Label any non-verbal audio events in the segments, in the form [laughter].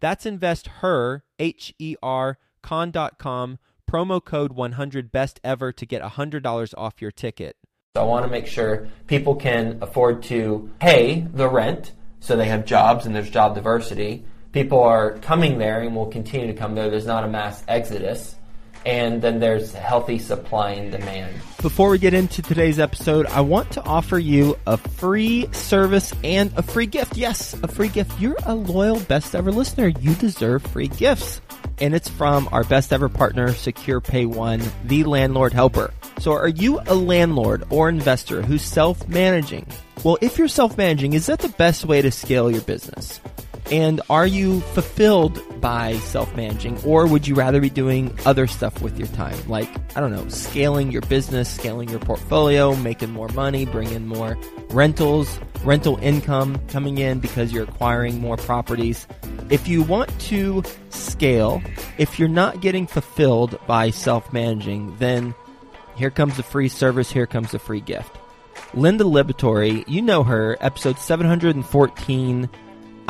That's investher, H E R, con.com promo code 100 best ever to get $100 off your ticket. So I want to make sure people can afford to pay the rent so they have jobs and there's job diversity. People are coming there and will continue to come there. There's not a mass exodus. And then there's healthy supply and demand. Before we get into today's episode, I want to offer you a free service and a free gift. Yes, a free gift. You're a loyal best ever listener. You deserve free gifts and it's from our best ever partner, Secure Pay One, the landlord helper. So are you a landlord or investor who's self-managing? Well, if you're self-managing, is that the best way to scale your business? And are you fulfilled by self managing, or would you rather be doing other stuff with your time? Like, I don't know, scaling your business, scaling your portfolio, making more money, bringing more rentals, rental income coming in because you're acquiring more properties. If you want to scale, if you're not getting fulfilled by self managing, then here comes the free service, here comes the free gift. Linda Liberatore, you know her, episode 714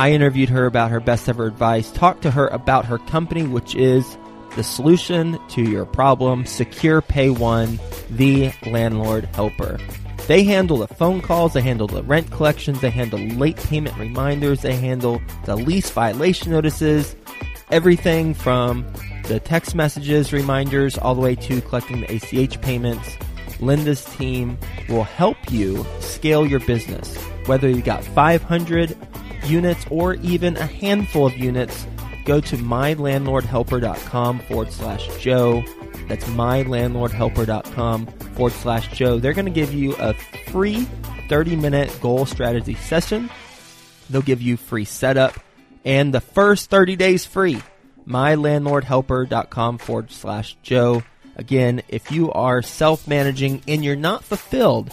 I interviewed her about her best ever advice, talked to her about her company, which is the solution to your problem, Secure Pay One, the landlord helper. They handle the phone calls, they handle the rent collections, they handle late payment reminders, they handle the lease violation notices, everything from the text messages, reminders, all the way to collecting the ACH payments. Linda's team will help you scale your business. Whether you got 500, units or even a handful of units, go to mylandlordhelper.com forward slash Joe. That's mylandlordhelper.com forward slash Joe. They're going to give you a free 30 minute goal strategy session. They'll give you free setup and the first 30 days free. mylandlordhelper.com forward slash Joe. Again, if you are self managing and you're not fulfilled,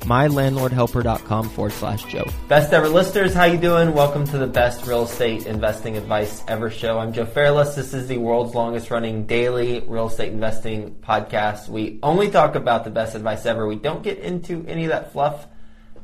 mylandlordhelper.com forward slash Joe. Best ever listeners, how you doing? Welcome to the best real estate investing advice ever show. I'm Joe Fairless. This is the world's longest running daily real estate investing podcast. We only talk about the best advice ever. We don't get into any of that fluff.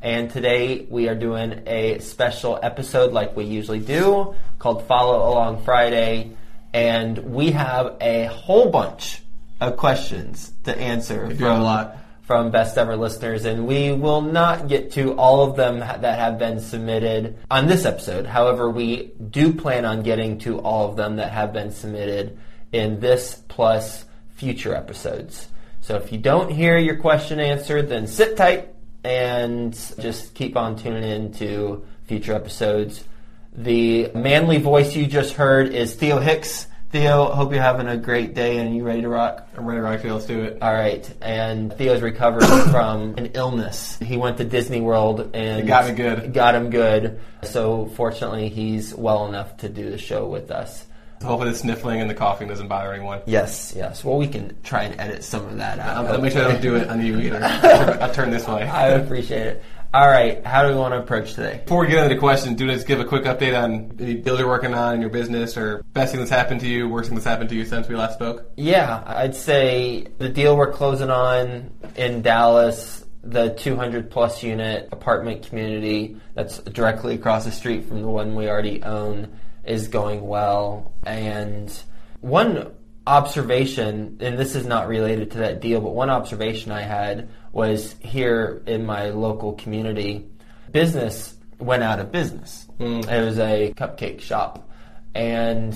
And today we are doing a special episode like we usually do called Follow Along Friday. And we have a whole bunch of questions to answer. We from, a lot from best ever listeners, and we will not get to all of them that have been submitted on this episode. However, we do plan on getting to all of them that have been submitted in this plus future episodes. So if you don't hear your question answered, then sit tight and just keep on tuning in to future episodes. The manly voice you just heard is Theo Hicks Theo, hope you're having a great day and you ready to rock? I'm ready to rock. Let's do it. All right. And Theo's recovering [coughs] from an illness. He went to Disney World and it got me good. Got him good. So fortunately, he's well enough to do the show with us. Hopefully, the sniffling and the coughing doesn't bother anyone. Yes, yes. Well, we can try and edit some of that out. I'll make sure I don't do it on you either. [laughs] I'll turn this way. I appreciate it. All right, how do we want to approach today? Before we get into the questions, do just give a quick update on any deals you're working on in your business or best thing that's happened to you, worst thing that's happened to you since we last spoke? Yeah, I'd say the deal we're closing on in Dallas, the 200 plus unit apartment community that's directly across the street from the one we already own is going well. And one observation, and this is not related to that deal, but one observation I had was here in my local community, business went out of business. Hmm. It was a cupcake shop. And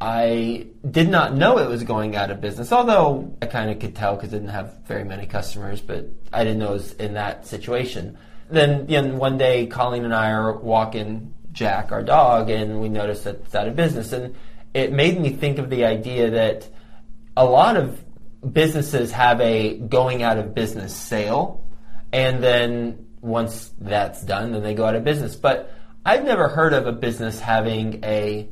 I did not know it was going out of business, although I kind of could tell because it didn't have very many customers, but I didn't know it was in that situation. Then you know, one day, Colleen and I are walking Jack, our dog, and we noticed that it's out of business. And it made me think of the idea that a lot of businesses have a going out of business sale, and then once that's done, then they go out of business. But I've never heard of a business having a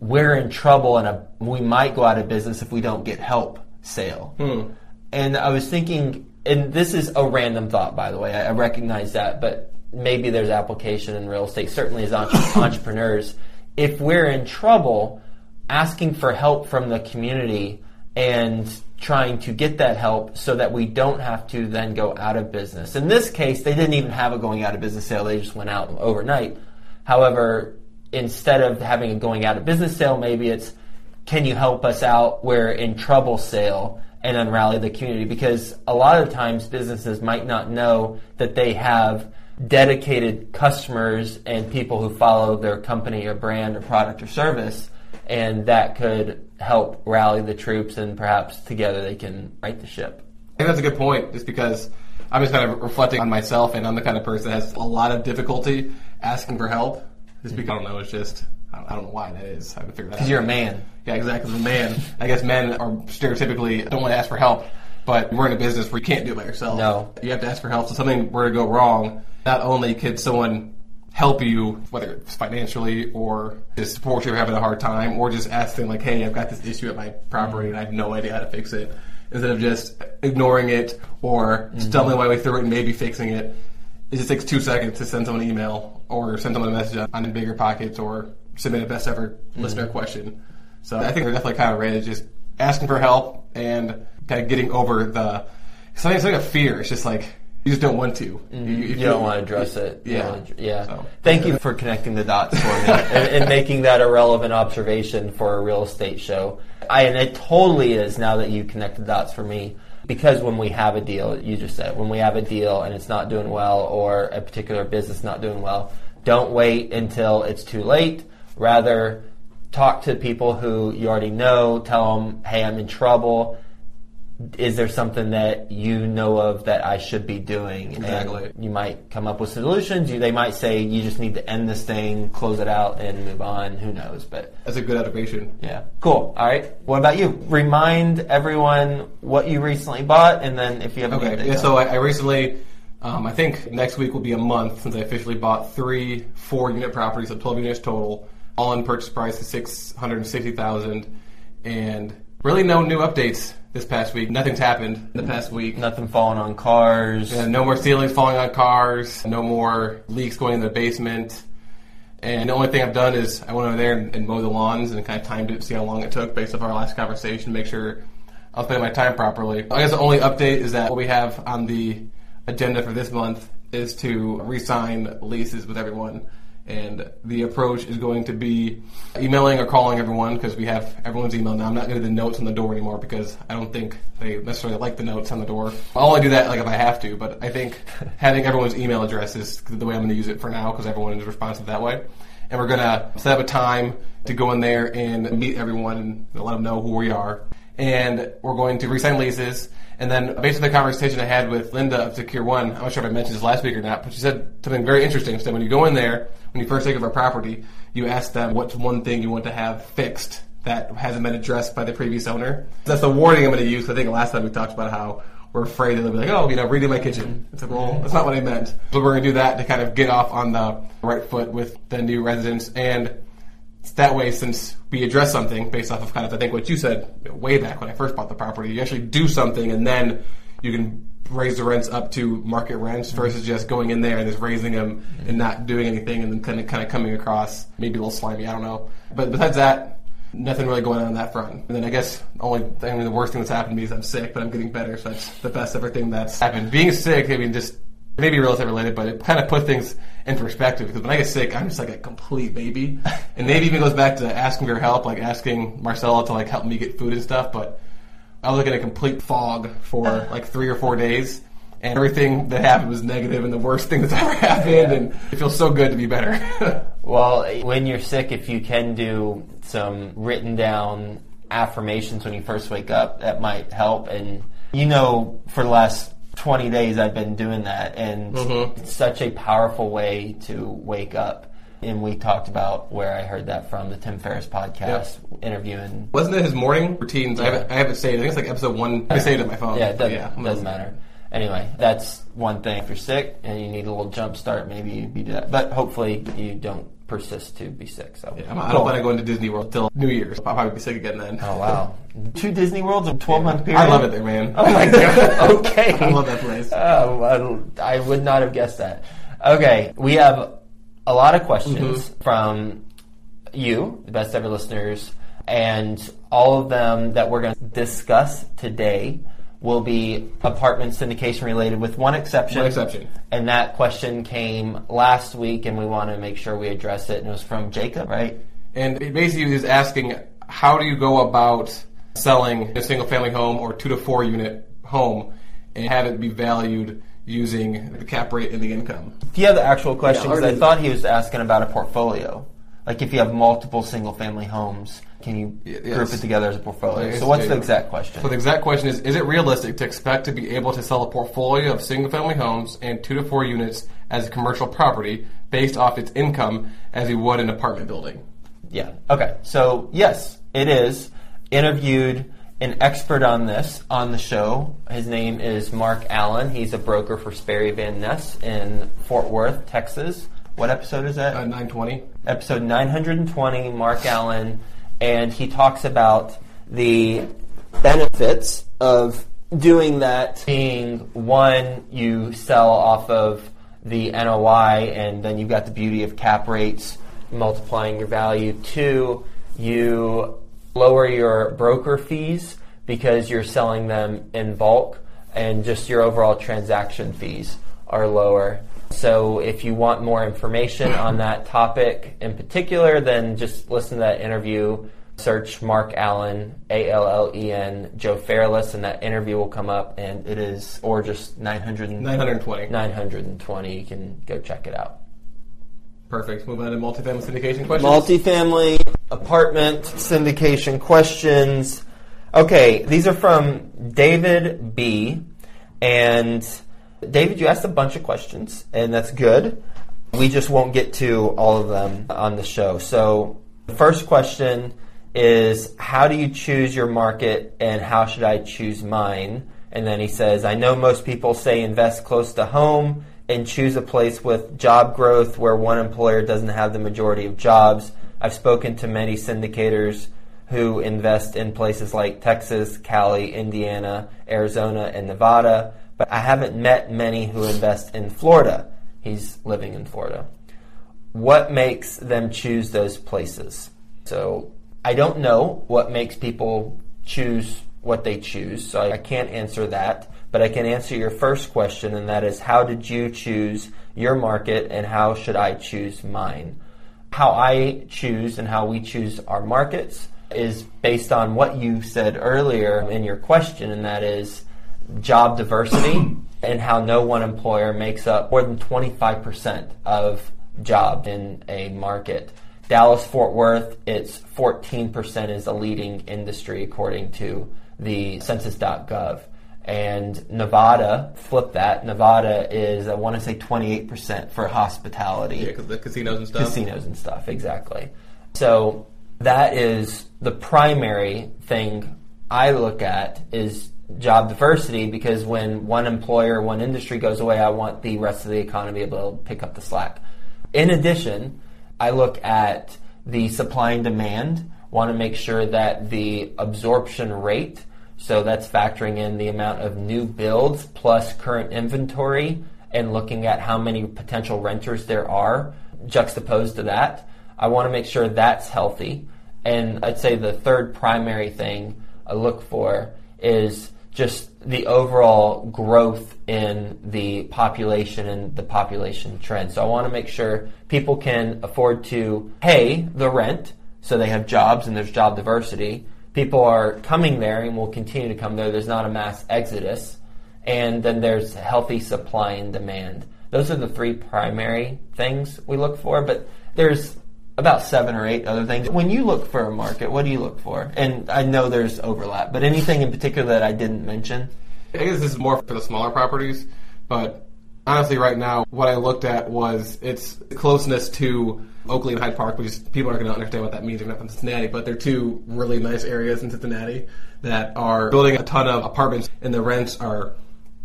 we're in trouble and a, we might go out of business if we don't get help sale. Hmm. And I was thinking, and this is a random thought, by the way, I, I recognize that, but maybe there's application in real estate, certainly as entre- [coughs] entrepreneurs. If we're in trouble, asking for help from the community and trying to get that help so that we don't have to then go out of business. In this case, they didn't even have a going out of business sale, they just went out overnight. However, instead of having a going out of business sale, maybe it's can you help us out? We're in trouble sale and then rally the community because a lot of times businesses might not know that they have dedicated customers and people who follow their company or brand or product or service and that could help rally the troops and perhaps together they can right the ship. I think that's a good point, just because I'm just kind of reflecting on myself, and I'm the kind of person that has a lot of difficulty asking for help. Just because I don't know, it's just I don't, know why that is. I haven't figured that out. Because you're a man. Yeah, exactly. I'm a man. I guess men are stereotypically don't want to ask for help, but we're in a business where you can't do it by yourself. No. you have to ask for help. So something were to go wrong, not only could someone help you, whether it's financially or just support you having a hard time, or just ask them like, "Hey, I've got this issue at my property and I have no idea how to fix it," instead of just ignoring it or mm-hmm. stumbling my way through it and maybe fixing it. It just takes two seconds to send someone an email or send someone a message on- Bigger Pockets or submit a best ever mm-hmm. listener question. So I think they're definitely kind of rated just asking for help and kind of getting over the something, like a fear. It's just like you just don't want to. Mm-hmm. You, You don't want to address it. Yeah. don't wanna- yeah. So- Thank you for connecting the dots for me [laughs] and, and making that a relevant observation for a real estate show. I, and it totally is now that you connect the dots for me. Because when we have a deal, you just said, when we have a deal and it's not doing well or a particular business not doing well, don't wait until it's too late. Rather, talk to people who you already know, tell them, hey, I'm in trouble is there something that you know of that I should be doing? Exactly. And you might come up with solutions. You, they might say you just need to end this thing, close it out, and move on. Who knows? But That's a good observation. yeah, cool. All right. What about you? Remind everyone what you recently bought, and then if you have any Okay. Yeah. So. I, I recently, um, I think next week will be a month since I officially bought three four unit properties, so 12 units total. All in purchase price is 660,000, and really no new updates this past week. Nothing's happened in the past week. nothing falling on cars. Yeah, no more ceilings falling on cars. No more leaks going in the basement. And the only thing I've done is I went over there and, and mowed the lawns and kind of timed it to see how long it took based off our last conversation, make sure I'll spend my time properly. I guess the only update is that what we have on the agenda for this month is to re-sign leases with everyone. And the approach is going to be emailing or calling everyone because we have everyone's email now. I'm not going to do the notes on the door anymore because I don't think they necessarily like the notes on the door. I'll only do that like if I have to, but I think having everyone's email address is the way I'm going to use it for now because everyone is responsive that way. And we're going to set up a time to go in there and meet everyone and let them know who we are. And we're going to re-sign leases. And then based on the conversation I had with Linda of Secure One, I'm not sure if I mentioned this last week or not, but she said something very interesting. She said when you go in there, when you first take over a property, you ask them what's one thing you want to have fixed that hasn't been addressed by the previous owner. That's the wording I'm going to use. I think last time we talked about how we're afraid that they'll be like, oh, you know, redo my kitchen. It's like, well, that's not what I meant. But we're going to do that to kind of get off on the right foot with the new residents and that way, since we address something based off of kind of, I think what you said way back when I first bought the property, you actually do something and then you can raise the rents up to market rents mm-hmm. versus just going in there and just raising them and not doing anything and then kind of, kind of coming across maybe a little slimy, I don't know. But besides that, nothing really going on on that front. And then I guess only thing, the worst thing that's happened to me is I'm sick, but I'm getting better, so that's the best ever thing that's happened. Being sick, I mean, just maybe real estate related, but it kind of put things in perspective because when I get sick, I'm just like a complete baby. [laughs] And maybe even goes back to asking for help, like asking Marcella to like help me get food and stuff. But I was like in a complete fog for [laughs] like three or four days. And everything that happened was negative and the worst thing that's [laughs] ever happened. And it feels so good to be better. Well, when you're sick, if you can do some written down affirmations when you first wake up, that might help. And you know, for the last 20 days, I've been doing that, and mm-hmm. it's such a powerful way to wake up. And we talked about where I heard that from the Tim Ferriss podcast interviewing. Wasn't it his morning routines? I haven't, I haven't saved it. I think it's like episode one. I saved it on my phone. Yeah, it doesn't, I'm doesn't gonna- matter. Anyway, that's one thing. If you're sick and you need a little jump start, maybe you do that. But hopefully, you don't persist to be sick. So I'm- I don't plan on going to Disney World till New Year's. I'll probably be sick again then. Oh wow! [laughs] Two Disney Worlds in twelve month period. I love it there, man. Oh my [laughs] god! Okay. I love that place. Oh, I, I would not have guessed that. Okay, we have a lot of questions Mm-hmm. from you, the best ever listeners, and all of them that we're going to discuss today will be apartment syndication related, with one exception. One exception. And that question came last week, and we want to make sure we address it. And it was from Jacob, right? And it basically is asking how do you go about selling a single family home or two to four unit home and have it be valued using the cap rate and the income. Do you have the actual question? Yeah, I thought he was asking about a portfolio. Like if you have multiple single family homes, can you Y- group it together as a portfolio? Yes, so what's yeah. the exact question? So the exact question is, is it realistic to expect to be able to sell a portfolio of single family homes and two to four units as a commercial property based off its income as you would an apartment building? Yeah. Okay. So yes, it is. Interviewed an expert on this on the show. His name is Mark Allen. He's a broker for Sperry Van Ness in Fort Worth, Texas. What episode is that? Uh, 920. episode 920, Mark Allen, and he talks about the benefits of doing that being one, you sell off of the NOI, and then you've got the beauty of cap rates multiplying your value. Two, you lower your broker fees because you're selling them in bulk, and just your overall transaction fees are lower. So if you want more information on that topic in particular, then just listen to that interview. Search Mark Allen, A L L E N, Joe Fairless, and that interview will come up. And it is, or just 900, 920. 920. You can go check it out. Perfect. Move on to multifamily syndication questions. Multifamily apartment syndication questions. Okay, these are from David B. And David, you asked a bunch of questions, and that's good. We just won't get to all of them on the show. So, the first question is How do you choose your market, and how should I choose mine? And then he says, I know most people say invest close to home and choose a place with job growth where one employer doesn't have the majority of jobs. I've spoken to many syndicators who invest in places like Texas, Cali, Indiana, Arizona, and Nevada, but I haven't met many who invest in Florida. He's living in Florida. What makes them choose those places? So I don't know what makes people choose what they choose, so I can't answer that. But I can answer your first question, and that is how did you choose your market and how should I choose mine? How I choose and how we choose our markets is based on what you said earlier in your question, and that is job diversity [clears throat] and how no one employer makes up more than 25% of jobs in a market. Dallas Fort Worth, it's 14% is a leading industry according to the census.gov. And Nevada, flip that, Nevada is, I want to say 28% for hospitality Yeah, because the casinos and stuff. casinos and stuff exactly so that is the primary thing i look at is job diversity because when one employer one industry goes away i want the rest of the economy to be able to pick up the slack in addition i look at the supply and demand want to make sure that the absorption rate so that's factoring in the amount of new builds plus current inventory and looking at how many potential renters there are juxtaposed to that. I want to make sure that's healthy. And I'd say the third primary thing I look for is just the overall growth in the population and the population trend. So I want to make sure people can afford to pay the rent so they have jobs and there's job diversity. People are coming there and will continue to come there. There's not a mass exodus. And then there's healthy supply and demand. Those are the three primary things we look for, but there's about seven or eight other things. When you look for a market, what do you look for? And I know there's overlap, but anything in particular that I didn't mention? I guess this is more for the smaller properties, but honestly, right now, what I looked at was its closeness to Oakley and Hyde Park, which people aren't going to understand what that means. They're not from Cincinnati, but they're two really nice areas in Cincinnati that are building a ton of apartments, and the rents are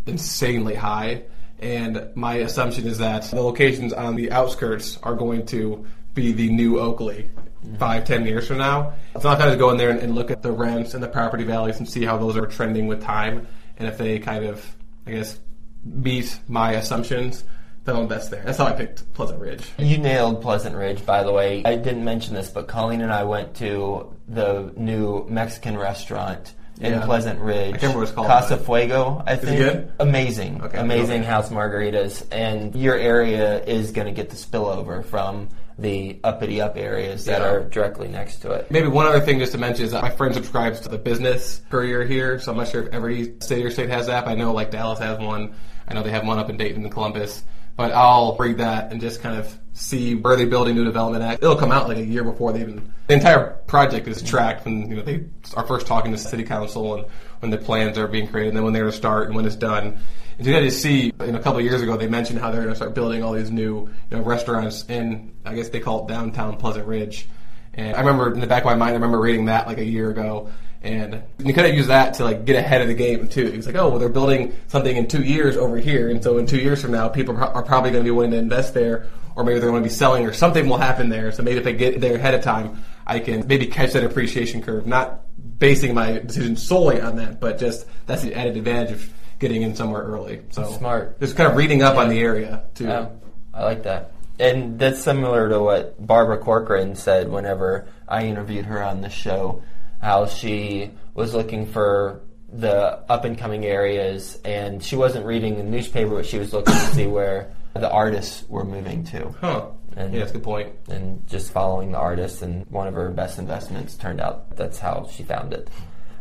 insanely high. And my assumption is that the locations on the outskirts are going to be the new Oakley five, ten years from now. It's not going to go in there and, and look at the rents and the property values and see how those are trending with time, and if they kind of, I guess, meet my assumptions, then I'll invest there. That's how I picked Pleasant Ridge. You nailed Pleasant Ridge, by the way. I didn't mention this, but Colleen and I went to the new Mexican restaurant in Yeah. Pleasant Ridge. I can't remember what it's called, Casa Fuego, I it think. good? Amazing. Okay, Amazing okay. house margaritas. And your area is going to get the spillover from the uppity up areas that Yeah. are directly next to it. Maybe one other thing just to mention is that my friend subscribes to the business courier here, so I'm not sure if every city or state has that. I know like Dallas has one. I know they have one up in Dayton and Columbus. But I'll read that and just kind of see where they're building new development at. It'll come out like a year before they even. The entire project is tracked when you know they are first talking to city council and when the plans are being created, and then when they're to start and when it's done. You got to see, you know, a couple years ago, they mentioned how they're going to start building all these new you know, restaurants in, I guess they call it downtown Pleasant Ridge. And I remember in the back of my mind, I remember reading that like a year ago. And you could have used that to like get ahead of the game too. It's like, oh, well, they're building something in two years over here, and so in two years from now, people are probably going to be willing to invest there, or maybe they're going to be selling, or something will happen there. So maybe if I get there ahead of time, I can maybe catch that appreciation curve. Not basing my decision solely on that, but just that's the added advantage of getting in somewhere early. So Smart. Just kind of reading up on the area too. Yeah, I like that. And that's similar to what Barbara Corcoran said whenever I interviewed her on the show, how she was looking for the up and coming areas and she wasn't reading the newspaper, but she was looking to see where the artists were moving to. Huh. And- yeah, that's a good point. And just following the artists, and one of her best investments turned out that's how she found it.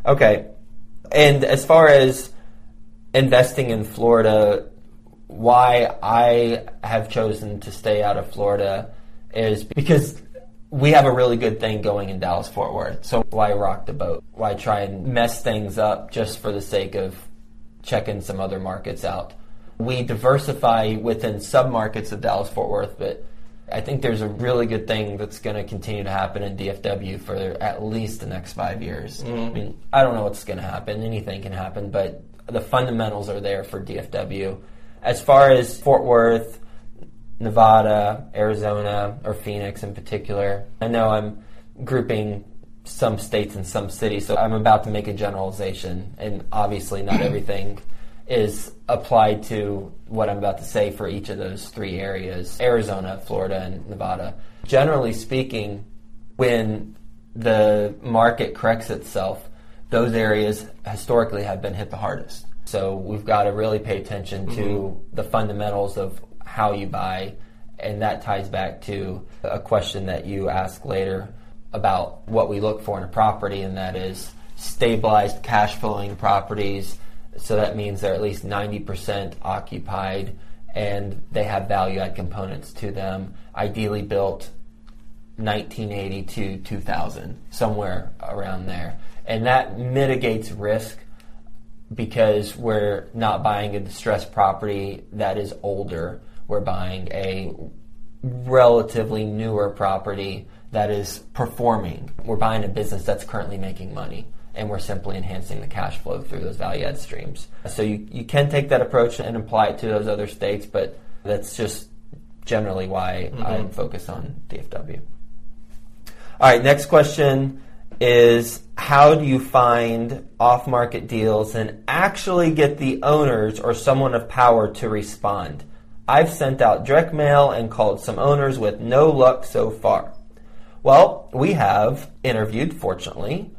Okay. And as far as investing in Florida, why I have chosen to stay out of Florida is because we have a really good thing going in Dallas Fort Worth. So why rock the boat? Why try and mess things up just for the sake of checking some other markets out? We diversify within submarkets of Dallas Fort Worth, but I think there's a really good thing that's going to continue to happen in DFW for at least the next five years. Mm-hmm. I mean, I don't know what's going to happen. Anything can happen, but the fundamentals are there for DFW. As far as Fort Worth, Nevada, Arizona, or Phoenix in particular, I know I'm grouping some states and some cities, so I'm about to make a generalization, and obviously not [clears throat] everything is applied to what I'm about to say for each of those three areas Arizona, Florida, and Nevada. Generally speaking, when the market corrects itself, those areas historically have been hit the hardest. So we've got to really pay attention to mm-hmm. the fundamentals of how you buy, and that ties back to a question that you ask later about what we look for in a property, and that is stabilized cash flowing properties. So that means they're at least 90% occupied and they have value add components to them, ideally built 1980 to 2000, somewhere around there. And that mitigates risk because we're not buying a distressed property that is older. We're buying a relatively newer property that is performing. We're buying a business that's currently making money. And we're simply enhancing the cash flow through those value add streams. So you, you can take that approach and apply it to those other states, but that's just generally why mm-hmm. I'm focused on DFW. All right, next question is how do you find off market deals and actually get the owners or someone of power to respond? I've sent out direct mail and called some owners with no luck so far. Well, we have interviewed, fortunately,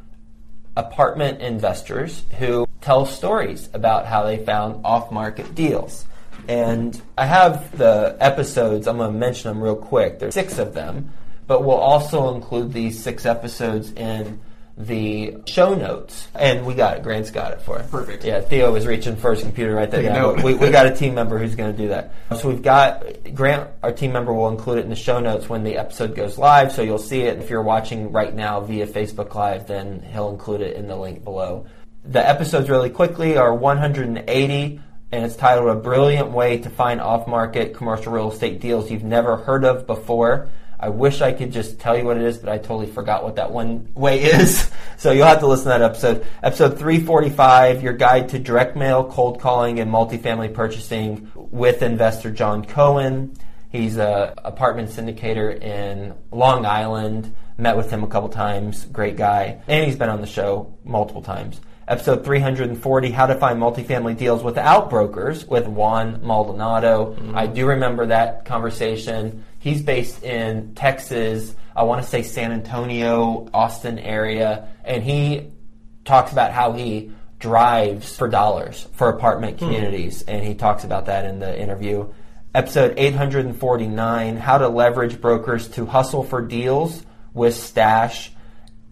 apartment investors who tell stories about how they found off market deals. And I have the episodes, I'm going to mention them real quick. There's six of them, but we'll also include these six episodes in the show notes. And we got it. Grant's got it for it. Perfect. Yeah, Theo was reaching for his computer right there. Note. we, we got a [laughs] team member who's going to do that. So we've got Grant, our team member, will include it in the show notes when the episode goes live. So you'll see it. If you're watching right now via Facebook Live, then he'll include it in the link below. The episodes really quickly are 180 and it's titled A Brilliant Way to Find Off Market Commercial Real Estate Deals You've Never Heard of Before. I wish I could just tell you what it is, but I totally forgot what that one way is. [laughs] So you'll have to listen to that episode. Episode 345, Your Guide to Direct Mail, Cold Calling, and Multifamily Purchasing with investor John Cohen. He's a apartment syndicator in Long Island. Met with him a couple times. Great guy. And he's been on the show multiple times. Episode 340, How to Find Multifamily Deals Without Brokers with Juan Maldonado. Mm-hmm. I do remember that conversation. He's based in Texas, I want to say San Antonio, Austin area, and he talks about how he drives for dollars for apartment hmm. communities, and he talks about that in the interview. Episode 849 How to Leverage Brokers to Hustle for Deals with Stash.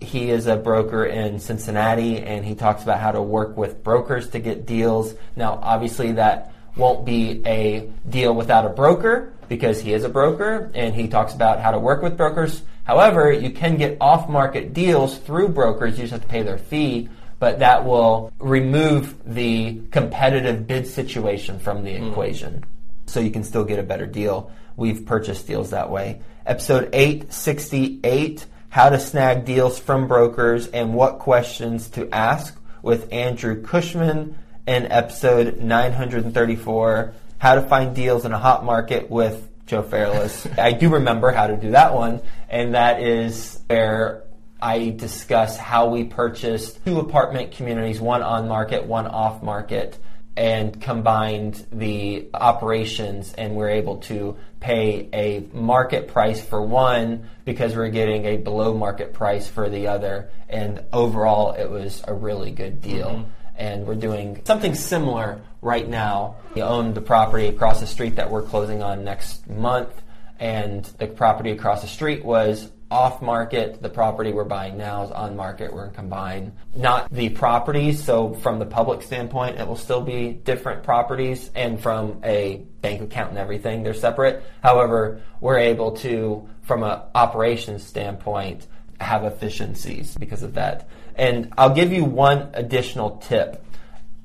He is a broker in Cincinnati, and he talks about how to work with brokers to get deals. Now, obviously, that won't be a deal without a broker because he is a broker and he talks about how to work with brokers. However, you can get off market deals through brokers. You just have to pay their fee, but that will remove the competitive bid situation from the hmm. equation. So you can still get a better deal. We've purchased deals that way. Episode 868 How to Snag Deals from Brokers and What Questions to Ask with Andrew Cushman. And episode 934 How to Find Deals in a Hot Market with Joe Fairless. I do remember how to do that one, and that is where I discuss how we purchased two apartment communities, one on market, one off market, and combined the operations, and we're able to pay a market price for one because we're getting a below market price for the other. And overall, it was a really good deal. Mm-hmm. And we're doing something similar right now. We own the property across the street that we're closing on next month, and the property across the street was off market. The property we're buying now is on market. We're going to combine not the properties, so from the public standpoint, it will still be different properties, and from a bank account and everything, they're separate. However, we're able to, from an operations standpoint, have efficiencies because of that. And I'll give you one additional tip.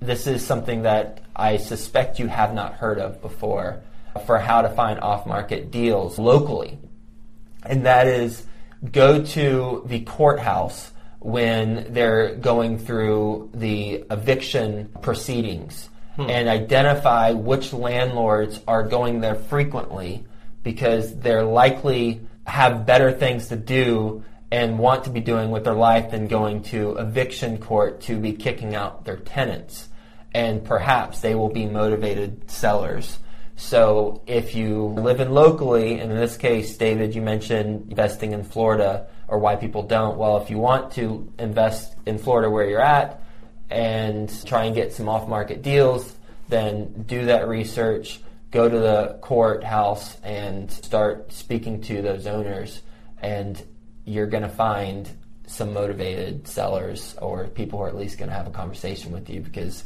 This is something that I suspect you have not heard of before for how to find off market deals locally. And that is go to the courthouse when they're going through the eviction proceedings hmm. and identify which landlords are going there frequently because they're likely have better things to do and want to be doing with their life than going to eviction court to be kicking out their tenants. And perhaps they will be motivated sellers. So if you live in locally, and in this case, David, you mentioned investing in Florida or why people don't. Well, if you want to invest in Florida where you're at and try and get some off market deals, then do that research, go to the courthouse and start speaking to those owners, and you're going to find some motivated sellers or people who are at least going to have a conversation with you because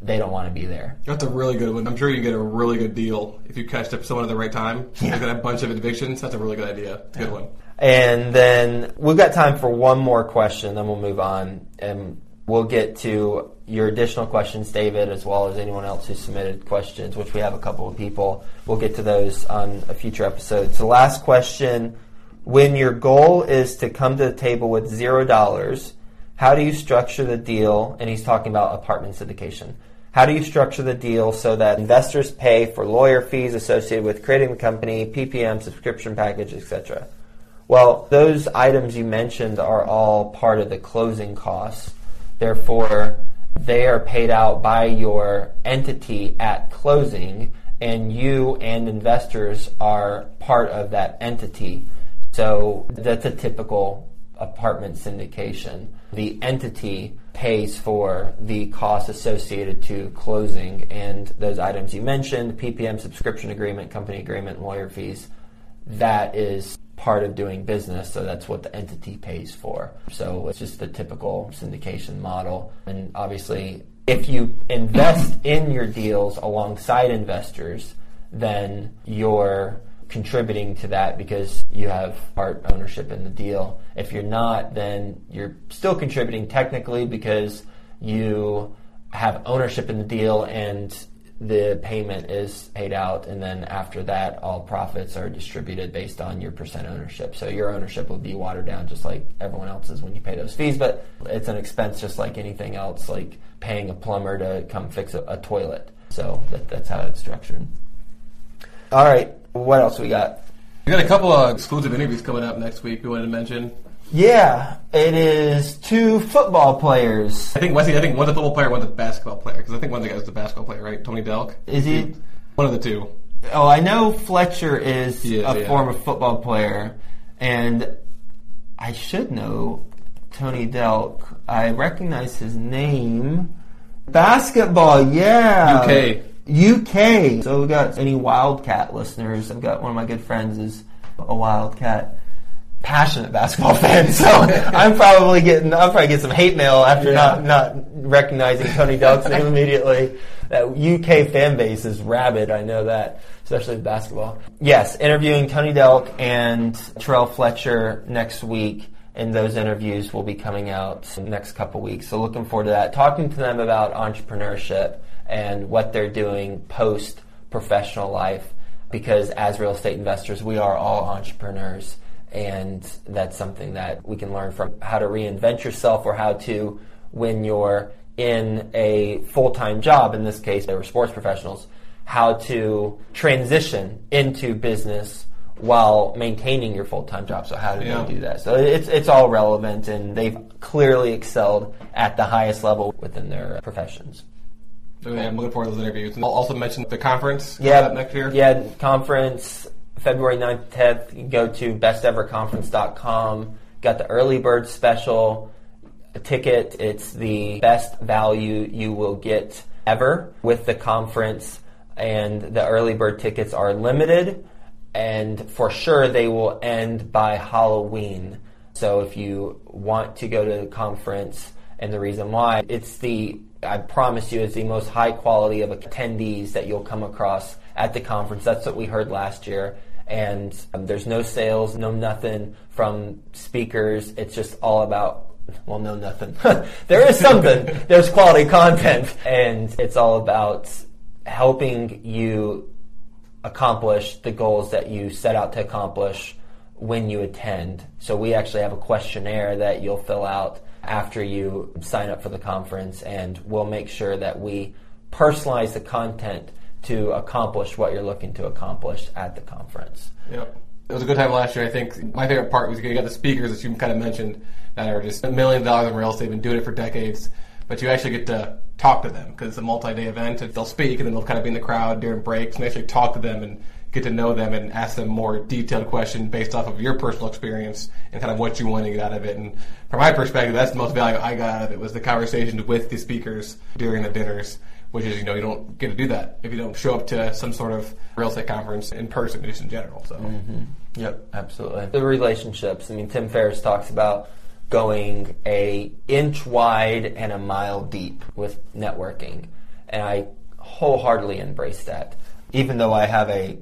they don't want to be there. That's a really good one. I'm sure you get a really good deal if you catch up someone at the right time. Yeah. They've got a bunch of evictions. That's a really good idea. It's a good one. And then we've got time for one more question, then we'll move on. And we'll get to your additional questions, David, as well as anyone else who submitted questions, which we have a couple of people. We'll get to those on a future episode. So, last question When your goal is to come to the table with zero dollars, how do you structure the deal? And he's talking about apartment syndication. How do you structure the deal so that investors pay for lawyer fees associated with creating the company, PPM, subscription package, etc.? Well, those items you mentioned are all part of the closing costs. Therefore, they are paid out by your entity at closing, and you and investors are part of that entity. So that's a typical apartment syndication. The entity pays for the costs associated to closing and those items you mentioned, PPM subscription agreement, company agreement, lawyer fees. That is part of doing business, so that's what the entity pays for. So it's just the typical syndication model. And obviously, if you invest in your deals alongside investors, then you're contributing to that because you have part ownership in the deal. If you're not, then you're still contributing technically because you have ownership in the deal and the payment is paid out, and then after that, all profits are distributed based on your percent ownership. So your ownership will be watered down just like everyone else's when you pay those fees, but it's an expense just like anything else, like paying a plumber to come fix a, a toilet. So that, that's how it's structured. All right, what else we got? We got a couple of exclusive interviews coming up next week. We wanted to mention. Yeah, it is two football players. I think Wesley. I think one's a football player, one's a basketball player. Because I think one of the guys is a basketball player, right? Tony Delk. Is he? One of the two. Oh, I know Fletcher is a yeah. former football player, and I should know Tony Delk. I recognize his name. Basketball, yeah. UK. UK. So we got any Wildcat listeners? I've got one of my good friends is a Wildcat passionate basketball [laughs] fan. So I'm probably getting I'll probably get some hate mail after Yeah. not not recognizing Tony Delk's name [laughs] immediately. That UK fan base is rabid. I know that, especially with basketball. Yes, interviewing Tony Delk and Terrell Fletcher next week. And those interviews will be coming out in the next couple weeks. So looking forward to that. Talking to them about entrepreneurship and what they're doing post professional life. Because as real estate investors, we are all entrepreneurs and that's something that we can learn from how to reinvent yourself or how to when you're in a full-time job in this case they were sports professionals how to transition into business while maintaining your full-time job so how do Yeah. they do that so it's it's all relevant and they've clearly excelled at the highest level within their professions So yeah, I'm looking forward to those interviews. And I'll also mention the conference yeah, next year. Yeah, conference February 9th, 10th. You can go to besteverconference.com. Got the early bird special ticket. It's the best value you will get ever with the conference. And the early bird tickets are limited. And for sure, they will end by Halloween. So if you want to go to the conference, and the reason why, it's the, I promise you, it's the most high quality of attendees that you'll come across at the conference. That's what we heard last year. And um, there's no sales, no nothing from speakers. It's just all about, well, no nothing. [laughs] there is something. [laughs] there's quality content. And it's all about helping you accomplish the goals that you set out to accomplish when you attend. So we actually have a questionnaire that you'll fill out after you sign up for the conference and we'll make sure that we personalize the content to accomplish what you're looking to accomplish at the conference. Yep. It was a good time last year. I think my favorite part was you got the speakers that you kind of mentioned that are just a million dollars in real estate, been doing it for decades, but you actually get to talk to them because it's a multi-day event. And they'll speak and then they'll kind of be in the crowd during breaks and actually talk to them and get to know them and ask them more detailed questions based off of your personal experience and kind of what you want to get out of it. And from my perspective, that's the most value I got out of it was the conversations with the speakers during the dinners which is you know you don't get to do that if you don't show up to some sort of real estate conference in person, just in general. So mm-hmm. Yep, absolutely. The relationships. I mean, Tim Ferriss talks about going a inch wide and a mile deep with networking, and I wholeheartedly embrace that. Even though I have a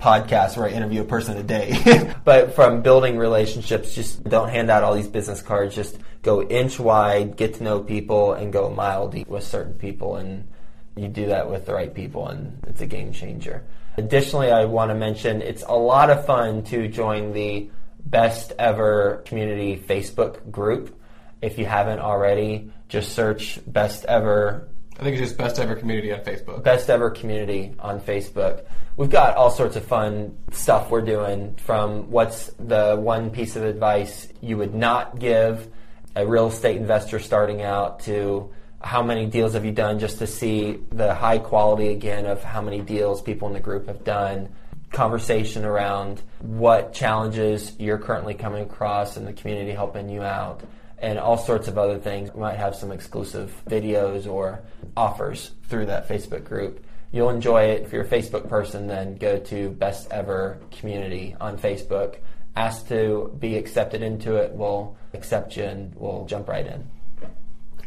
podcast where I interview a person a day, [laughs] but from building relationships, just don't hand out all these business cards. Just go inch wide, get to know people, and go mile deep with certain people and you do that with the right people and it's a game changer. Additionally, I want to mention it's a lot of fun to join the Best Ever Community Facebook group. If you haven't already, just search Best Ever I think it's just best ever community on Facebook. Best Ever Community on Facebook. We've got all sorts of fun stuff we're doing from what's the one piece of advice you would not give a real estate investor starting out to how many deals have you done just to see the high quality again of how many deals people in the group have done. conversation around what challenges you're currently coming across in the community helping you out and all sorts of other things. We might have some exclusive videos or offers through that Facebook group. You'll enjoy it. If you're a Facebook person, then go to Best Ever Community on Facebook. Ask to be accepted into it. We'll accept you and we'll jump right in.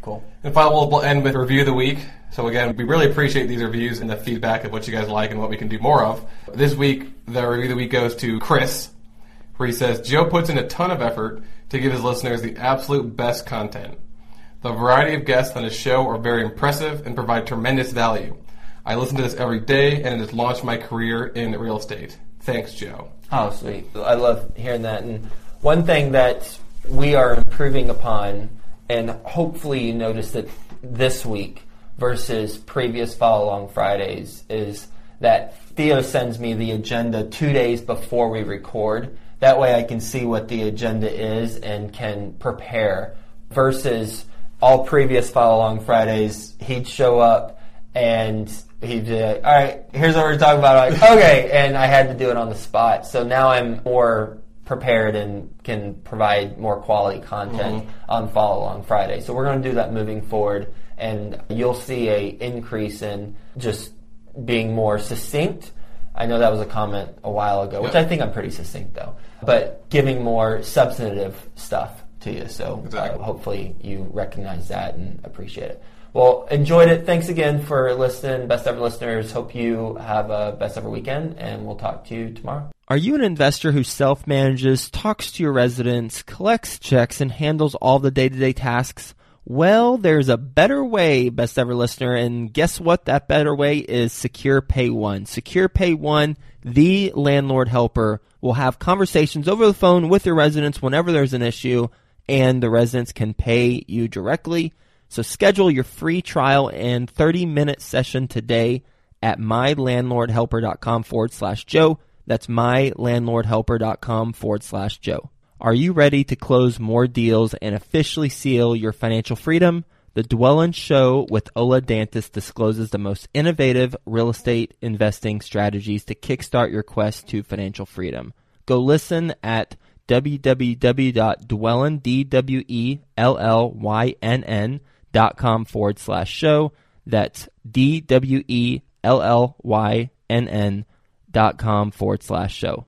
Cool. And finally, we'll end with review of the week. So again, we really appreciate these reviews and the feedback of what you guys like and what we can do more of. This week, the review of the week goes to Chris, where he says, Joe puts in a ton of effort to give his listeners the absolute best content. The variety of guests on his show are very impressive and provide tremendous value. I listen to this every day and it has launched my career in real estate. Thanks, Joe. Oh, sweet. I love hearing that. And one thing that we are improving upon, and hopefully you noticed it this week versus previous follow along Fridays, is that Theo sends me the agenda two days before we record. That way I can see what the agenda is and can prepare versus all previous follow along Fridays, he'd show up and he'd be like, all right, here's what we're talking about. I'm like, okay. [laughs] And I had to do it on the spot. So now I'm more prepared and can provide more quality content mm-hmm. on follow along Friday. So we're going to do that moving forward. And you'll see a increase in just being more succinct. I know that was a comment a while ago, which yep. I think I'm pretty succinct though, but giving more substantive stuff to you. So uh, exactly. uh, hopefully you recognize that and appreciate it. Well, enjoyed it. Thanks again for listening, best ever listeners. Hope you have a best ever weekend, and we'll talk to you tomorrow. Are you an investor who self manages, talks to your residents, collects checks, and handles all the day to day tasks? Well, there's a better way, best ever listener, and guess what? That better way is Secure Pay One. Secure Pay One, the landlord helper, will have conversations over the phone with your residents whenever there's an issue, and the residents can pay you directly. So schedule your free trial and 30 minute session today at mylandlordhelper.com forward slash Joe. That's mylandlordhelper.com forward slash Joe. Are you ready to close more deals and officially seal your financial freedom? The Dwellynn Show with Ola Dantis discloses the most innovative real estate investing strategies to kickstart your quest to financial freedom. Go listen at www.dwellynn, D-W-E-L-L-Y-N-N dot com forward slash show. That's D W E L L Y N N dot com forward slash show.